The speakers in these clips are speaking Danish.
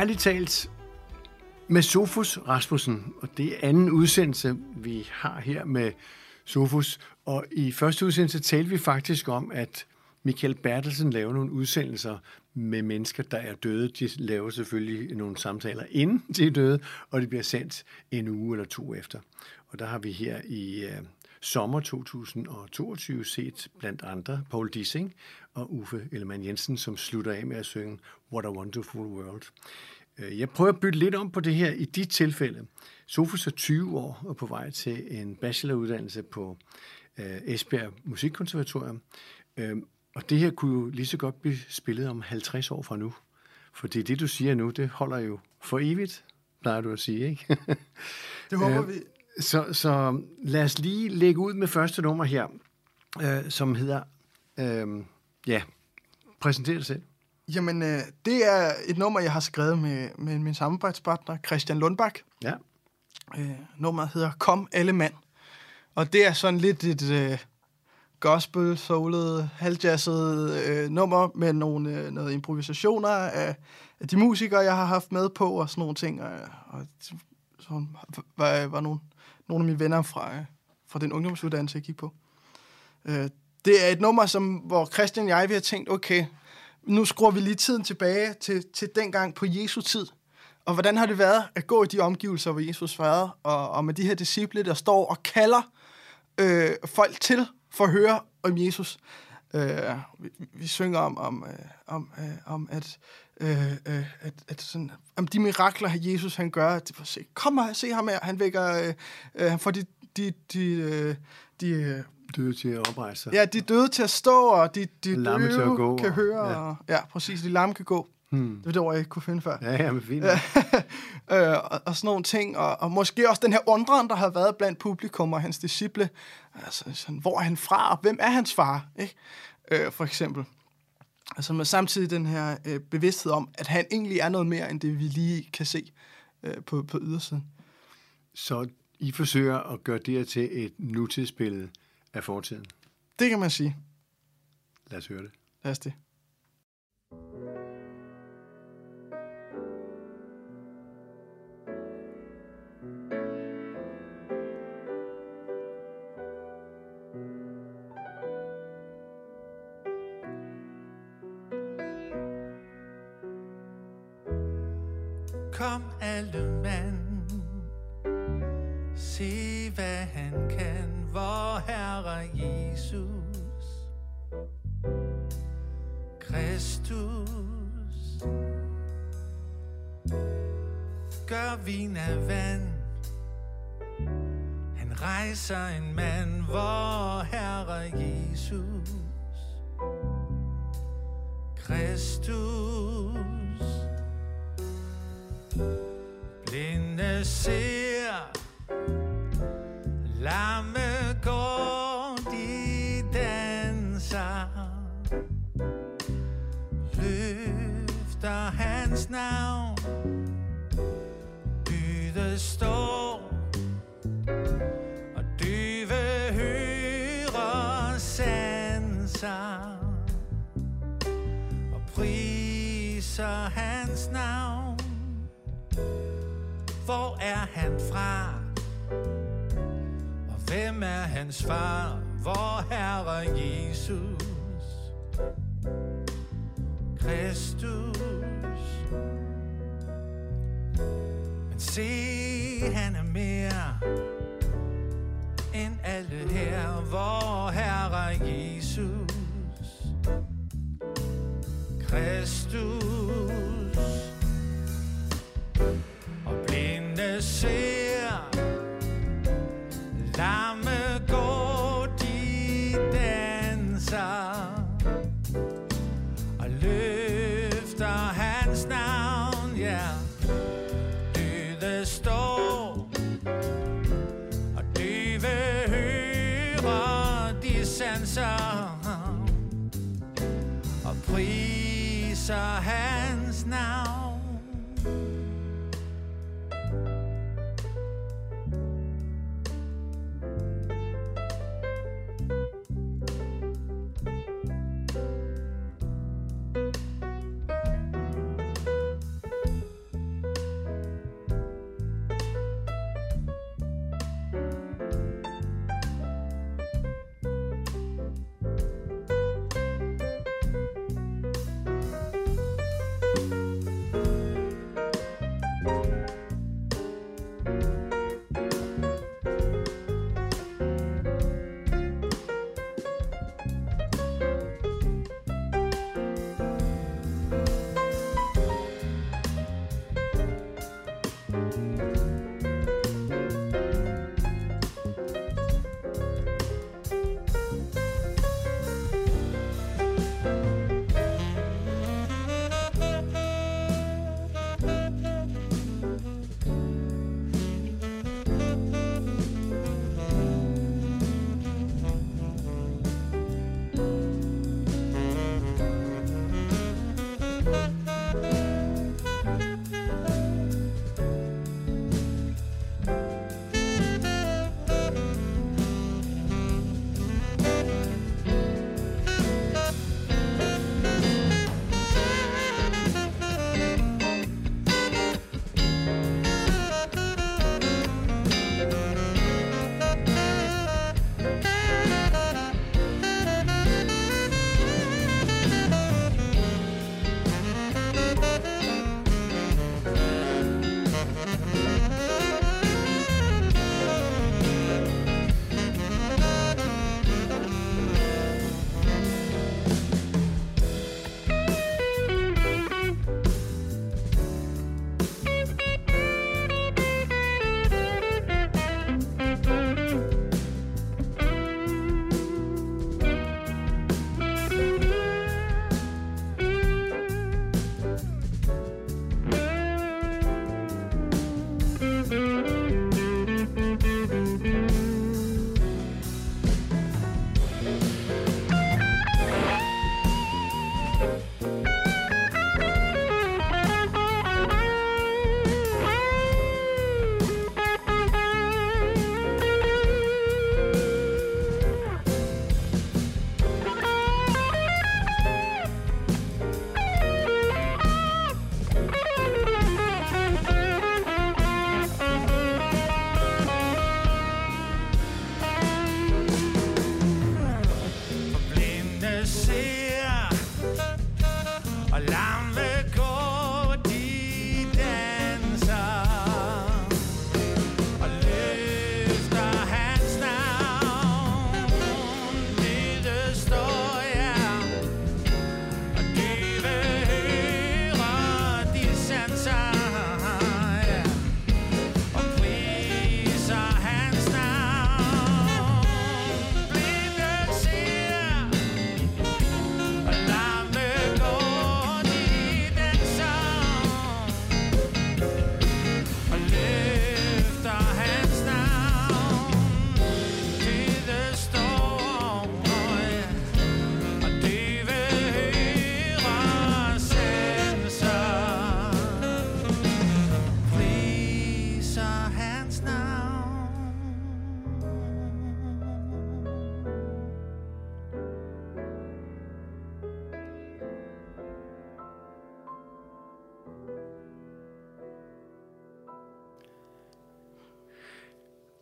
Ærligt talt med Sofus Rasmussen, og det er anden udsendelse, vi har her med Sofus. Og i første udsendelse talte vi faktisk om, at Michael Bertelsen laver nogle udsendelser med mennesker, der er døde. De laver selvfølgelig nogle samtaler inden de er døde, og det bliver sendt en uge eller to efter. Og der har vi her i øh, sommer 2022 set blandt andre Paul Dissing og Uffe Ellemann Jensen, som slutter af med at synge What a Wonderful World. Øh, jeg prøver at bytte lidt om på det her i de tilfælde. Sofus er 20 år og på vej til en bacheloruddannelse på øh, Esbjerg Musikkonservatorium. Øh, og det her kunne jo lige så godt blive spillet om 50 år fra nu. For det, det du siger nu, det holder jo for evigt, plejer du at sige, ikke? det håber vi. Så, så lad os lige lægge ud med første nummer her, øh, som hedder, øh, ja, præsenter dig selv. Jamen, øh, det er et nummer, jeg har skrevet med, med min samarbejdspartner, Christian Lundbak. Ja. Øh, nummeret hedder Kom alle mand. Og det er sådan lidt et øh, gospel, soulet, halvjazzet øh, nummer med nogle, øh, noget improvisationer af, af de musikere, jeg har haft med på, og sådan nogle ting. Og, og sådan, var, var nogle, nogle af mine venner fra, øh, fra den ungdomsuddannelse, jeg gik på. Øh, det er et nummer, som, hvor Christian og jeg vi har tænkt, okay, nu skruer vi lige tiden tilbage til, til dengang på Jesu tid. Og hvordan har det været at gå i de omgivelser, hvor Jesus var, og, og med de her disciple, der står og kalder øh, folk til for at høre om Jesus. Øh, vi, vi synger om, om, øh, om, øh, om at, øh, øh, at, at sådan, om de mirakler, Jesus han gør. At, se, kom og se ham her. Han vækker, øh, øh, han får de, de, de, øh, de, de døde til at oprejse sig. Ja, de døde til at stå, og de, de lamme døde til at gå, kan og, høre. Ja. Og, ja, præcis. De lamme kan gå. Hmm. Det var det ord, jeg ikke kunne finde før. Ja, ja, men fint. øh, og, og sådan nogle ting. Og, og måske også den her undren, der har været blandt publikum og hans disciple. Altså, sådan, hvor er han fra, og hvem er hans far? Ikke? Øh, for eksempel. Altså med samtidig den her øh, bevidsthed om, at han egentlig er noget mere, end det vi lige kan se øh, på, på ydersiden. Så I forsøger at gøre det her til et nutidsbillede af fortiden? Det kan man sige. Lad os høre det. Lad os det. Kom alle mand, se hvad han kan, vor Herre Jesus. Kristus, gør vin af vand. Han rejser en mand, vor Herre Jesus. Kristus, sanser, og priser hans navn. Hvor er han fra? Og hvem er hans far? Vor Herre Jesus Kristus Men se, han er mere End alle her Vor Herre Jesus Kristus. Og blinde ser Lamme går, de danser. Og løfter hans navn, ja. Døde står Og døve hører de sanser. Priser hans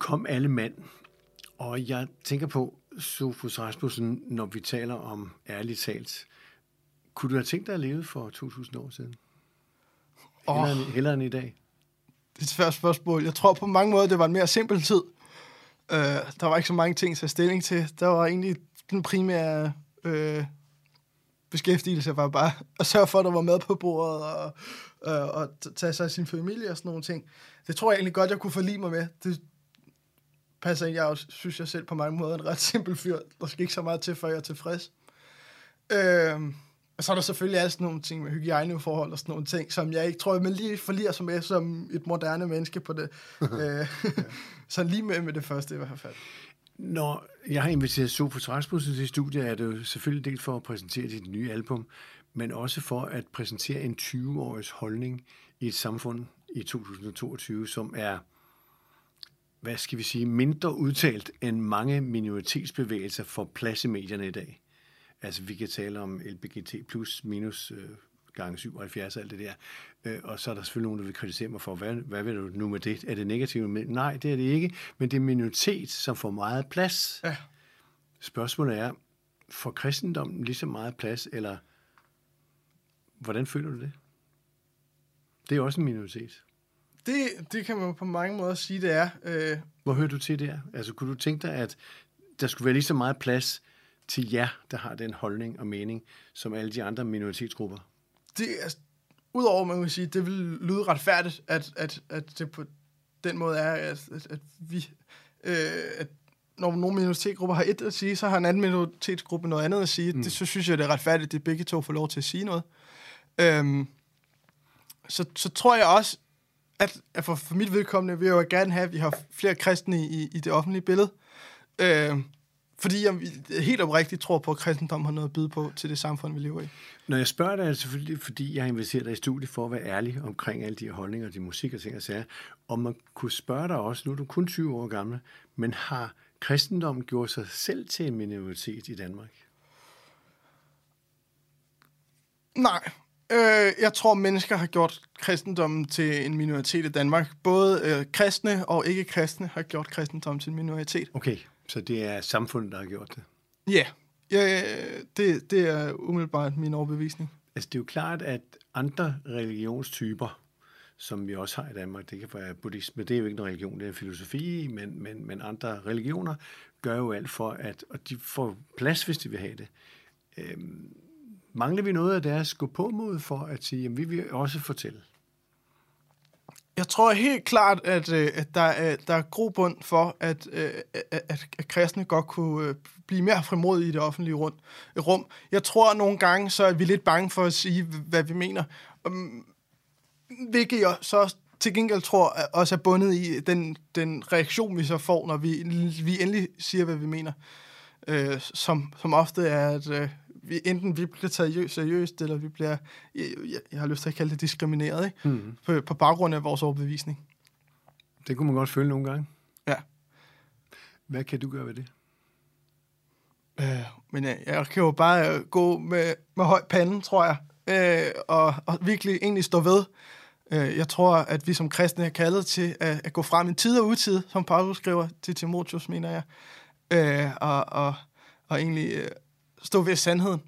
kom alle mand. Og jeg tænker på, Sofus Rasmussen, når vi taler om ærligt talt, kunne du have tænkt dig at leve for 2000 år siden? Hellere, oh. end, hellere end i dag? Det er et svært spørgsmål. Jeg tror på mange måder, det var en mere simpel tid. Uh, der var ikke så mange ting at tage stilling til. Der var egentlig den primære uh, beskæftigelse var bare at sørge for, at der var mad på bordet og, uh, og tage sig af sin familie og sådan nogle ting. Det tror jeg egentlig godt, jeg kunne forlige mig med. Det passer ind. Jeg synes jeg selv på mange måder en ret simpel fyr. Der skal ikke så meget til, før jeg er tilfreds. Uh, og så er der selvfølgelig også nogle ting med hygiejneforhold og sådan nogle ting, som jeg ikke tror, man lige forliger sig med som et moderne menneske på det. Øh, så lige med med det første i hvert fald. Når jeg har inviteret Sofus Rasmussen til studiet, er det jo selvfølgelig dels for at præsentere dit nye album, men også for at præsentere en 20-års holdning i et samfund i 2022, som er, hvad skal vi sige, mindre udtalt end mange minoritetsbevægelser for plads i medierne i dag. Altså, vi kan tale om LBGT plus minus øh, gange 77 alt det der. Øh, og så er der selvfølgelig nogen, der vil kritisere mig for, hvad, hvad vil du nu med det? Er det negativt? Nej, det er det ikke. Men det er minoritet, som får meget plads. Ja. Spørgsmålet er, får kristendommen lige så meget plads, eller hvordan føler du det? Det er også en minoritet. Det, det kan man på mange måder sige, det er. Øh... Hvor hører du til der? Altså, kunne du tænke dig, at der skulle være lige så meget plads til jer, der har den holdning og mening, som alle de andre minoritetsgrupper? Det er, udover man kan sige, det vil lyde retfærdigt, at, at, at det på den måde er, at, at, at vi, øh, at når nogle minoritetsgrupper har et at sige, så har en anden minoritetsgruppe noget andet at sige. Mm. Det, så synes jeg, det er retfærdigt, at begge to får lov til at sige noget. Øhm, så, så tror jeg også, at, at for, for mit vedkommende vil jeg jo gerne have, at vi har flere kristne i, i det offentlige billede. Øhm, fordi jeg helt oprigtigt tror på, at kristendom har noget at byde på til det samfund, vi lever i. Når jeg spørger dig, er det selvfølgelig, fordi jeg har inviteret dig i studiet for at være ærlig omkring alle de her holdninger, de musik og ting og sager. Og man kunne spørge dig også, nu er du kun 20 år gammel, men har kristendommen gjort sig selv til en minoritet i Danmark? Nej. Øh, jeg tror, mennesker har gjort kristendommen til en minoritet i Danmark. Både øh, kristne og ikke-kristne har gjort kristendommen til en minoritet. Okay. Så det er samfundet, der har gjort det? Ja, ja det, det er umiddelbart min overbevisning. Altså, det er jo klart, at andre religionstyper, som vi også har i Danmark, det kan være buddhisme, det er jo ikke en religion, det er en filosofi, men, men, men andre religioner gør jo alt for, at og de får plads, hvis de vil have det. Øhm, mangler vi noget af deres gå på mod for at sige, at vi vil også fortælle? Jeg tror helt klart, at, øh, at der, er, der er grobund for, at, øh, at, at, kristne godt kunne øh, blive mere frimodige i det offentlige rum. Jeg tror, nogle gange så er vi lidt bange for at sige, hvad vi mener. Øhm, hvilket jeg så til gengæld tror også er bundet i den, den reaktion, vi så får, når vi, vi endelig siger, hvad vi mener. Øh, som, som ofte er, at vi, enten vi bliver taget seriøst, eller vi bliver, jeg, jeg har lyst til at kalde det diskrimineret, ikke? Mm. På, på baggrund af vores overbevisning. Det kunne man godt føle nogle gange. Ja. Hvad kan du gøre ved det? Øh, men jeg, jeg kan jo bare gå med, med høj pande, tror jeg, øh, og, og virkelig egentlig stå ved. Øh, jeg tror, at vi som kristne er kaldet til at, at gå frem i tid og utid, som Paulus skriver til Timotheus, mener jeg, øh, og, og, og egentlig øh, stå ved sandheden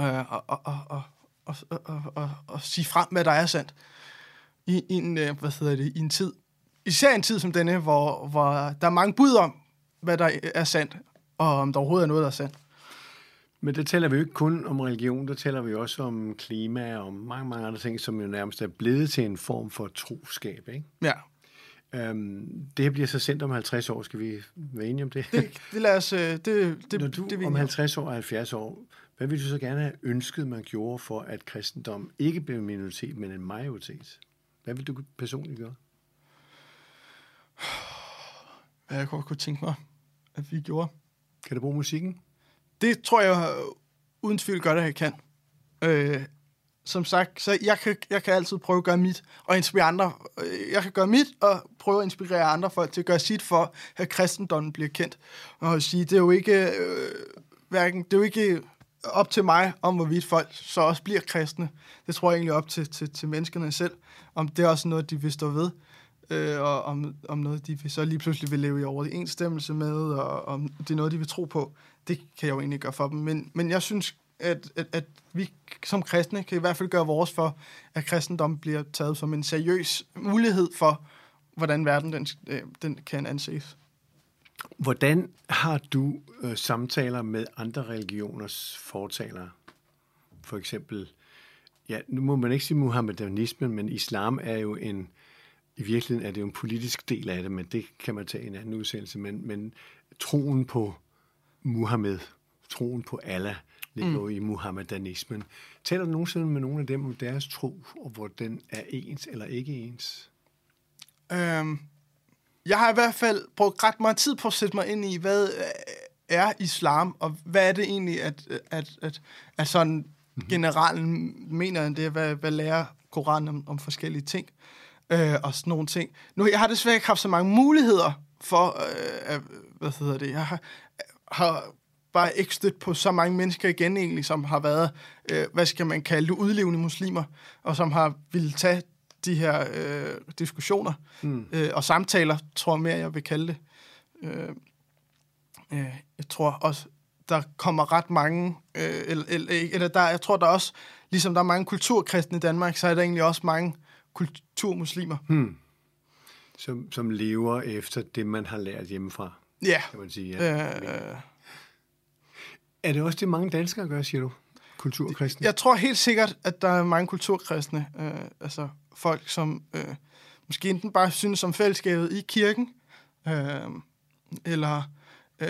øh, og, og, og, og, og, og, og, og sige frem, hvad der er sandt i, i, en, øh, hvad hedder det, i en tid. Især en tid som denne, hvor, hvor der er mange bud om, hvad der er sandt, og om der overhovedet er noget, der er sandt. Men det taler vi jo ikke kun om religion, der taler vi også om klima og om mange, mange andre ting, som jo nærmest er blevet til en form for troskab, ikke? Ja. Øhm, det her bliver så sendt om 50 år. Skal vi være enige om det? Det, det lader os... Det, det, Når du det, om 50 år og 70 år, hvad vil du så gerne have ønsket, man gjorde for, at kristendom ikke blev en minoritet, men en majoritet? Hvad vil du personligt gøre? Hvad jeg godt kunne tænke mig, at vi gjorde. Kan du bruge musikken? Det tror jeg uden tvivl godt, at jeg kan. Øh, som sagt, så jeg kan, jeg kan altid prøve at gøre mit og inspirere andre. Øh, jeg kan gøre mit og prøve at inspirere andre folk til at gøre sit for, at kristendommen bliver kendt. Og sige, det er jo ikke, øh, hverken, det er jo ikke op til mig, om hvorvidt folk så også bliver kristne. Det tror jeg egentlig op til, til, til menneskerne selv, om det er også noget, de vil stå ved. øh, og om, om noget, de vil så lige pludselig vil leve i overensstemmelse med, og om det er noget, de vil tro på. Det kan jeg jo egentlig gøre for dem. Men, men jeg synes, at, at, at vi som kristne kan i hvert fald gøre vores for, at kristendom bliver taget som en seriøs mulighed for, hvordan verden den, øh, den kan anses. Hvordan har du øh, samtaler med andre religioners fortalere? For eksempel, ja, nu må man ikke sige muhammedanismen, men islam er jo en, i virkeligheden er det jo en politisk del af det, men det kan man tage i en anden udsendelse, men, men troen på Muhammed, troen på Allah, ligger mm. jo i muhammedanismen. Taler du nogensinde med nogle af dem om deres tro, og hvor den er ens eller ikke ens? Øhm, jeg har i hvert fald brugt ret meget tid på at sætte mig ind i, hvad øh, er islam, og hvad er det egentlig, at, at, at, at sådan mm-hmm. generalen mener det, hvad, hvad lærer Koranen om, om forskellige ting, øh, og sådan nogle ting. Nu, jeg har desværre ikke haft så mange muligheder for, øh, hvad hedder det, jeg har, har bare ikke stødt på så mange mennesker igen egentlig, som har været, øh, hvad skal man kalde det, udlevende muslimer, og som har ville tage de her øh, diskussioner mm. øh, og samtaler, tror jeg mere, jeg vil kalde det. Øh, øh, jeg tror også, der kommer ret mange, øh, eller, eller, eller der, jeg tror der også, ligesom der er mange kulturkristne i Danmark, så er der egentlig også mange kulturmuslimer. Hmm. Som, som lever efter det, man har lært hjemmefra. Ja. Kan man sige. Ja. Øh, er det også det, mange danskere gør, siger du? Kulturkristne? Jeg tror helt sikkert, at der er mange kulturkristne, øh, altså folk, som øh, måske enten bare synes om fællesskabet i kirken, øh, eller, øh,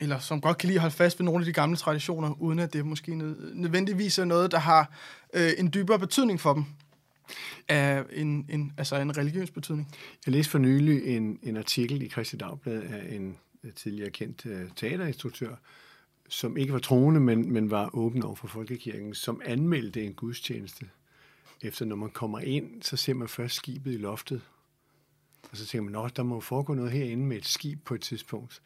eller som godt kan lide at holde fast ved nogle af de gamle traditioner, uden at det måske nødvendigvis er noget, der har øh, en dybere betydning for dem af en, en, altså en religiøs betydning. Jeg læste for nylig en, en artikel i Christi Dagblad af en Øh, tidligere kendt uh, teaterinstruktør, som ikke var troende, men, men var åben over for folkekirken, som anmeldte en gudstjeneste. Efter når man kommer ind, så ser man først skibet i loftet. Og så tænker man, at der må foregå noget herinde med et skib på et tidspunkt.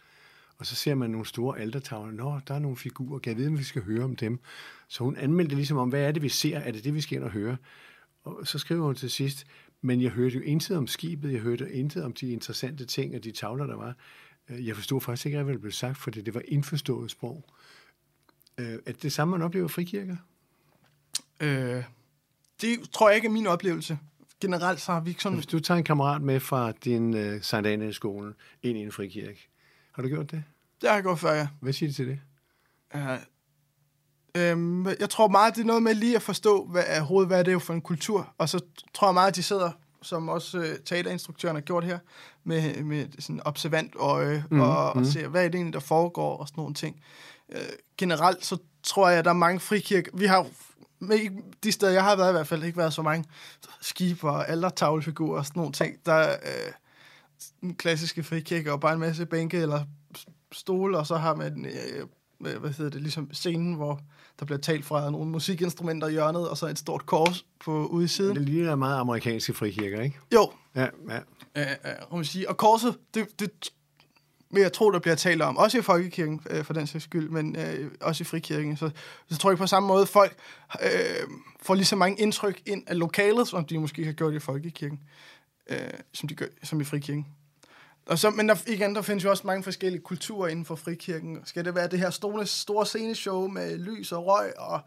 Og så ser man nogle store altertavler. Nå, der er nogle figurer. Kan jeg vide, om vi skal høre om dem? Så hun anmeldte ligesom om, hvad er det, vi ser? Er det det, vi skal ind og høre? Og så skriver hun til sidst, men jeg hørte jo intet om skibet, jeg hørte intet om de interessante ting og de tavler, der var. Øh, jeg forstod faktisk ikke, hvad der blev sagt, fordi det var indforstået sprog. Øh, er det samme, man oplever frikirker? Øh, det tror jeg ikke er min oplevelse. Generelt så har vi ikke sådan... Hvis du tager en kammerat med fra din uh, Sankt skole ind i en frikirke, har du gjort det? Det har jeg gjort før, ja. Hvad siger du til det? Uh, øhm, jeg tror meget, det er noget med lige at forstå, hvad er hovedet, hvad er det jo for en kultur. Og så tror jeg meget, at de sidder som også øh, teaterinstruktøren har gjort her, med, med sådan observant øje, mm, og, og mm. ser, hvad er det egentlig, der foregår, og sådan nogle ting. Øh, generelt, så tror jeg, at der er mange frikirker. Vi har ikke, de steder, jeg har været i hvert fald, ikke været så mange skibe og aldertavlefigurer og sådan nogle ting. Der er øh, klassiske frikirker, og bare en masse bænke eller stole, og så har man, øh, hvad hedder det, ligesom scenen, hvor der bliver talt fra nogle musikinstrumenter i hjørnet, og så et stort kors på ude i siden. Det ligner meget amerikanske frikirker, ikke? Jo. Ja, ja. Øh, øh, man sige. Og korset, det, det vil jeg tro, der bliver talt om. Også i folkekirken, øh, for den sags skyld, men øh, også i frikirken. Så, så tror jeg på samme måde, folk øh, får lige så mange indtryk ind af lokalet, som de måske har gjort i folkekirken, øh, som, de gør, som i frikirken. Og så, men der, igen, der findes jo også mange forskellige kulturer inden for frikirken. Skal det være det her store, store sceneshow med lys og røg og,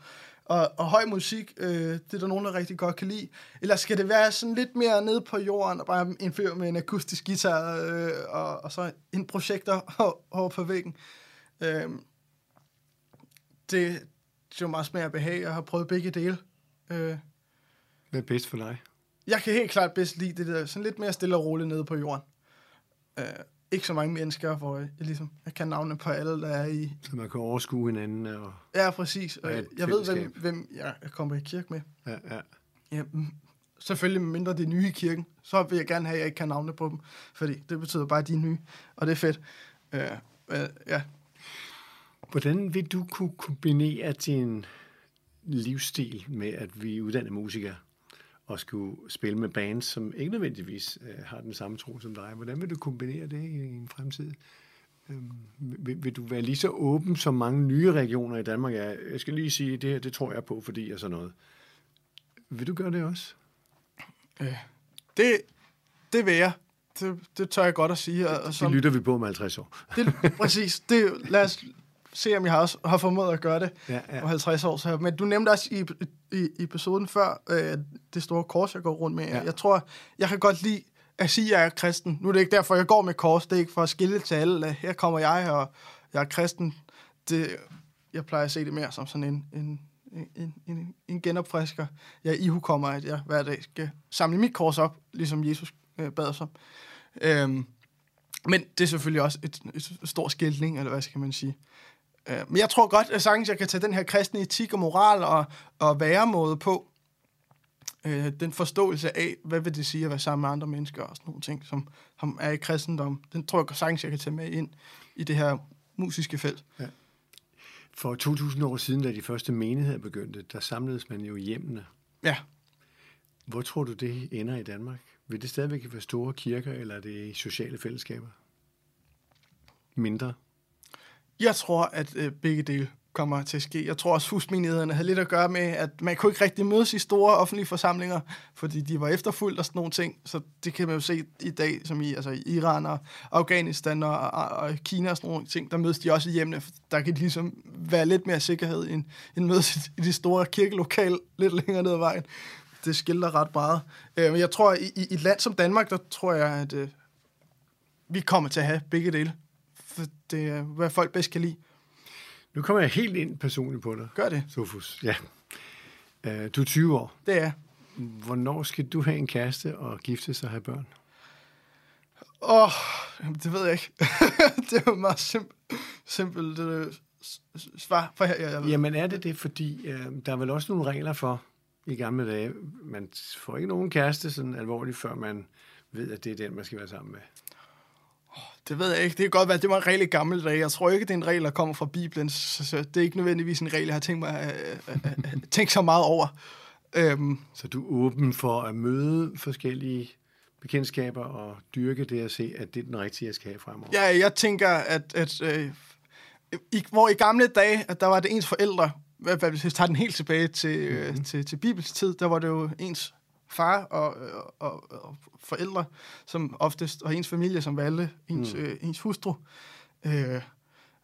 og, og høj musik, øh, det er der nogen, der rigtig godt kan lide? Eller skal det være sådan lidt mere nede på jorden, og bare en fyr med en akustisk guitar, øh, og, og så en projekter over på væggen? Øh, det, det er jo meget smag og behag. Jeg har prøvet begge dele. Øh, Hvad er bedst for dig? Jeg kan helt klart bedst lide det der, sådan lidt mere stille og roligt nede på jorden. Øh, ikke så mange mennesker, hvor jeg, ligesom, jeg kan navne på alle, der er i... Så man kan overskue hinanden og... Ja, præcis. Og jeg, jeg ved, hvem, hvem jeg kommer i kirke med. Ja, ja. ja selvfølgelig mindre de nye i kirken, så vil jeg gerne have, at jeg ikke kan navne på dem, fordi det betyder bare, at de er nye, og det er fedt. Uh, uh, ja. Hvordan vil du kunne kombinere din livsstil med, at vi uddanner musikere? Og skulle spille med bands, som ikke nødvendigvis øh, har den samme tro som dig. Hvordan vil du kombinere det i en fremtid? Øhm, vil, vil du være lige så åben, som mange nye regioner i Danmark er? Jeg skal lige sige, det her, det tror jeg på, fordi jeg sådan noget. Vil du gøre det også? Øh, det, det vil jeg. Det, det tør jeg godt at sige. Og, og Det som, lytter vi på om 50 år. det, præcis. Det, lad os se, om jeg har, også, har formået at gøre det Ja, ja. om 50 år. Så. Men du nævnte også i, i, i episoden før, øh, det store kors, jeg går rundt med. Ja. Jeg tror, jeg kan godt lide at sige, at jeg er kristen. Nu er det ikke derfor, jeg går med kors. Det er ikke for at skille til alle. Her kommer jeg, og jeg er kristen. Det, jeg plejer at se det mere som sådan en, en, en, en, en genopfrisker. Jeg ihukommer, at jeg hver dag skal samle mit kors op, ligesom Jesus øh, bad os om. Øhm, men det er selvfølgelig også et, et stor skiltning, eller hvad skal man sige. Øh, men jeg tror godt, at sagtens jeg kan tage den her kristne etik og moral og, og væremåde på. Øh, den forståelse af, hvad vil det sige at være sammen med andre mennesker og sådan nogle ting, som, som er i kristendom. Den tror jeg sagtens, jeg kan tage med ind i det her musiske felt. For 2000 år siden, da de første menigheder begyndte, der samledes man jo hjemmene. Ja, Hvor tror du, det ender i Danmark? Vil det stadigvæk være store kirker, eller er det sociale fællesskaber? Mindre? Jeg tror, at øh, begge dele kommer til at ske. Jeg tror også, husmenighederne havde lidt at gøre med, at man kunne ikke rigtig mødes i store offentlige forsamlinger, fordi de var efterfulgt og sådan nogle ting. Så det kan man jo se i dag, som i, altså i Iran og Afghanistan og, og, og Kina og sådan nogle ting, der mødes de også i hjemmene. Der kan ligesom være lidt mere sikkerhed end, end mødes i, de store kirkelokal lidt længere ned ad vejen. Det skiller ret meget. Øh, men jeg tror, i, i et land som Danmark, der tror jeg, at øh, vi kommer til at have begge dele. Det hvad folk bedst kan lide. Nu kommer jeg helt ind personligt på dig, Gør det. Sofus. Ja. Øh, Du er 20 år. Det er. Hvornår skal du have en kæreste og gifte sig og have børn? Åh, oh, det ved jeg ikke. det er jo meget simpelt, simpelt øh, svar. For jeg, jeg, jeg, Jamen er det det, fordi øh, der er vel også nogle regler for i gamle dage. Man får ikke nogen kæreste sådan alvorligt, før man ved, at det er den, man skal være sammen med. Det ved jeg ikke. Det kan godt være, det var en regel i gamle dage. Jeg tror ikke, det er en regel, der kommer fra Bibelen. Så, det er ikke nødvendigvis en regel, jeg har tænkt mig øh, øh, øh, tænkt så meget over. Øhm, Så du er åben for at møde forskellige bekendtskaber og dyrke det at se, at det er den rigtige, jeg skal have fremover. ja, jeg tænker, at, at øh, i, hvor i gamle dage, at der var det ens forældre, hvis vi tager den helt tilbage til, øh, Mhm. til, til Bibels tid, der var det jo ens far og, og, og forældre, som oftest, og ens familie, som valgte ens, Mm. øh, ens hustru. Øh,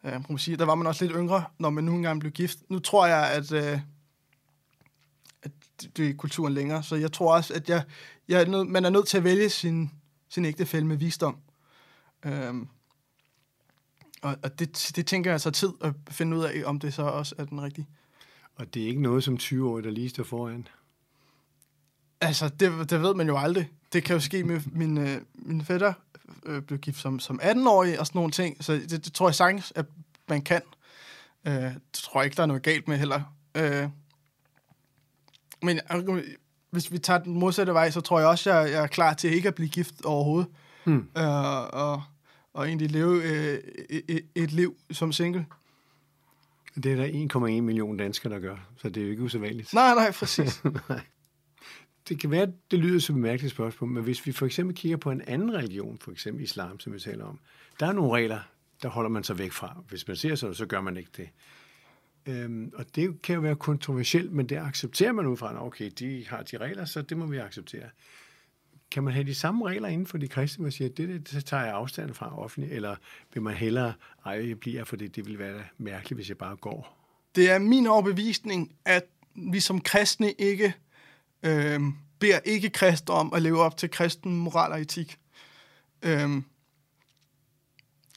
øh, må sige, der var man også lidt yngre, når man nu engang blev gift. Nu tror jeg, at, øh, at det- er kulturen længere, så jeg tror også, at jeg, jeg er nød, man er nødt til at vælge sin, sin ægtefælle med visdom. Øhm, og og det, det tænker jeg så tid at finde ud af, om det så også er den rigtige. Og det er ikke noget som 20-årig, der lige står foran. Altså, det, det ved man jo aldrig. Det kan jo ske med min, øh, min fætter øh, blev gift som, som 18-årig og sådan nogle ting. Så det, det tror jeg sagtens, at man kan. Øh, det tror jeg ikke, der er noget galt med heller. Øh, men øh, hvis vi tager den modsatte vej, så tror jeg også, jeg, jeg er klar til ikke at blive gift overhovedet. Hmm. Øh, og, og egentlig leve øh, et, et liv som single. Det er der 1,1 million danskere, der gør, så det er jo ikke usædvanligt. Nej, nej, præcis. Det kan være, det lyder som et mærkeligt spørgsmål, men hvis vi for eksempel kigger på en anden religion, for eksempel islam, som vi taler om, der er nogle regler, der holder man sig væk fra. Hvis man ser sådan, så gør man ikke det. Øhm, og det kan jo være kontroversielt, men det accepterer man ud fra, okay, de har de regler, så det må vi acceptere. Kan man have de samme regler inden for de kristne, man siger, det, det, det tager jeg afstand fra offentligt, eller vil man hellere, ej, jeg bliver, for det, det ville være mærkeligt, hvis jeg bare går? Det er min overbevisning, at vi som kristne ikke øh, beder ikke kristne om at leve op til kristen moral og etik. Øh,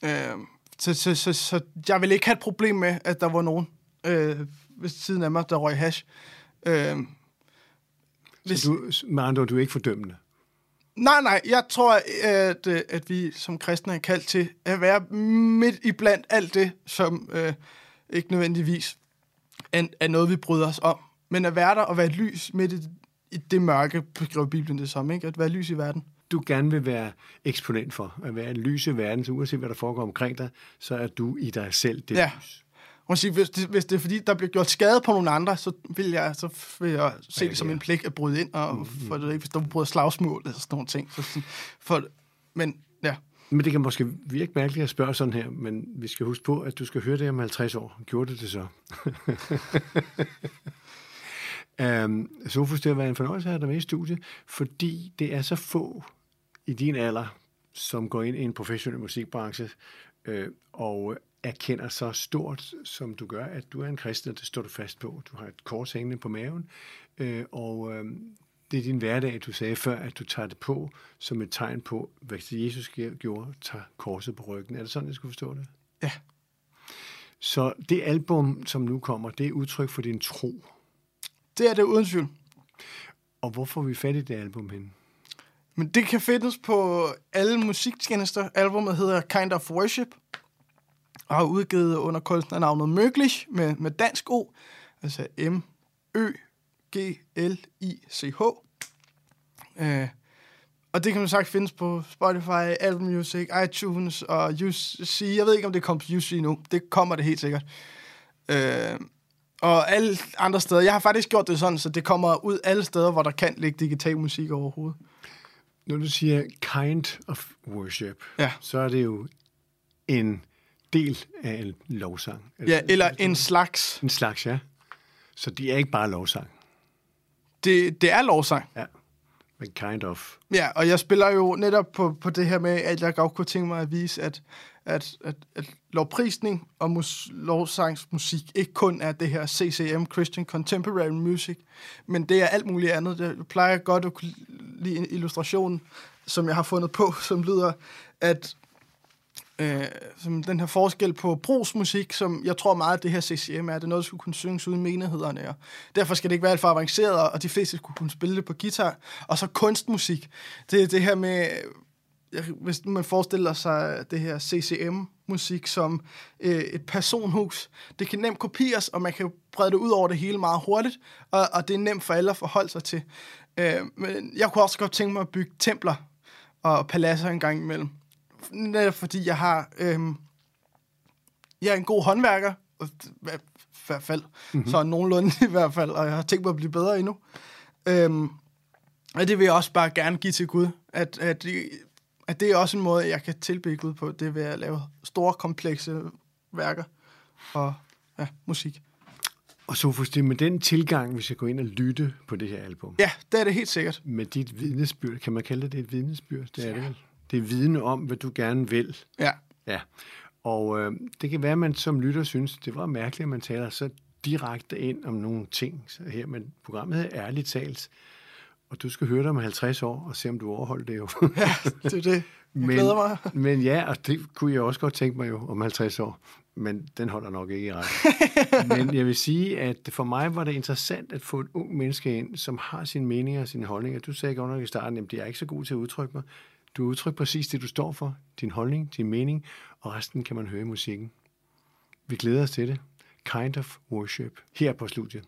øh, så, så, så, så jeg vil ikke have et problem med, at der var nogen øh, ved siden af mig, der røg hash. Øh, hvis, Så du, med andre du er ikke fordømmende. Nej, nej, jeg tror, at, øh, at vi som kristne er kaldt til at være midt i blandt alt det, som øh, ikke nødvendigvis er, er noget, vi bryder os om. Men at være der og være et lys midt i, i det mørke, beskriver Bibelen det som, ikke? At være lys i verden. du gerne vil være eksponent for, at være lys i verden, så uanset hvad der foregår omkring dig, så er du i dig selv det Ja. lys. Man hvis, det, hvis det er fordi, der bliver gjort skade på nogle andre, så vil jeg, så vil jeg se det som en pligt at bryde ind, og for det, ikke, hvis der bryder slagsmål eller sådan nogle ting. Så, sådan- for, men ja, Men det kan måske virke mærkeligt at spørge sådan her, men vi skal huske på, at du skal høre det om 50 år. Gjorde du det så? um, Sofus, det har været en fornøjelse at have dig med i studiet, fordi det er så få i din alder, som går ind i en professionel musikbranche, øh, og erkender så stort, som du gør, at du er en kristen, og det står du fast på. Du har et kors hængende på maven, øh, og øh, det er din hverdag, du sagde før, at du tager det på som et tegn på, hvad Jesus gjorde, tager korset på ryggen. Er det sådan, jeg skulle forstå det? Ja. Så det album, som nu kommer, det er udtryk for din tro. Det er det uden tvivl. Og hvor får vi fat i det album hen? Men det kan findes på alle musiktjenester. Albumet hedder Kind of Worship, og har udgivet under kunstnernavnet Möglich med, med dansk O, altså M-Ø-G-L-I-C-H. Øh, og det kan man sagt findes på Spotify, Apple Music, iTunes og UC. Jeg ved ikke, om det kommer på UC nu. Det kommer det helt sikkert. Øh, og alle andre steder. Jeg har faktisk gjort det sådan, så det kommer ud alle steder, hvor der kan ligge digital musik overhovedet. Når du siger kind of worship, ja. så er det jo en del af en lovsang. Ja, eller en slags. En slags, ja. Så det er ikke bare lovsang. Det, det er lovsang. Ja, men kind of. Ja, og jeg spiller jo netop på, på det her med, at jeg godt kunne tænke mig at vise, at, at, at, at lovprisning og mus, lovsangsmusik ikke kun er det her CCM, Christian Contemporary Music, men det er alt muligt andet. Jeg plejer godt at kunne lide en illustration, som jeg har fundet på, som lyder, at øh, som den her forskel på brugsmusik, som jeg tror meget, at det her CCM er, det er noget, der skulle kunne synges uden menighederne. Og derfor skal det ikke være alt for avanceret, og de fleste skulle kunne spille det på guitar. Og så kunstmusik. Det er det her med, hvis man forestiller sig det her CCM-musik som øh, et personhus, det kan nemt kopieres, og man kan brede det ud over det hele meget hurtigt, og, og det er nemt for alle at forholde sig til. Øh, men jeg kunne også godt tænke mig at bygge templer og paladser en gang imellem netop fordi jeg har... Øhm, jeg er en god håndværker, i hvert fald. Mm-hmm. Så nogenlunde i hvert fald, og jeg har tænkt mig at blive bedre endnu. Øhm, og det vil jeg også bare gerne give til Gud, at, at, at det er også en måde, jeg kan tilbede Gud på, det ved at lave store, komplekse værker og ja, musik. Og Sofus, det er med den tilgang, vi skal gå ind og lytte på det her album. Ja, det er det helt sikkert. Med dit vidnesbyrd, kan man kalde det, det et vidnesbyrd? Det er ja. det vel? Det er viden om, hvad du gerne vil. Ja. Ja. Og øh, det kan være, at man som lytter synes, det var mærkeligt, at man taler så direkte ind om nogle ting så her, men programmet er ærligt talt, og du skal høre det om 50 år og se, om du overholder det jo. ja, det er det. Jeg men, glæder mig. men ja, og det kunne jeg også godt tænke mig jo om 50 år, men den holder nok ikke i ret. men jeg vil sige, at for mig var det interessant at få et ung menneske ind, som har sine meninger og sine holdninger. Du sagde godt nok i starten, at jeg er ikke så god til at udtrykke mig. Du udtrykker præcis det, du står for, din holdning, din mening, og resten kan man høre i musikken. Vi glæder os til det. Kind of Worship her på studiet.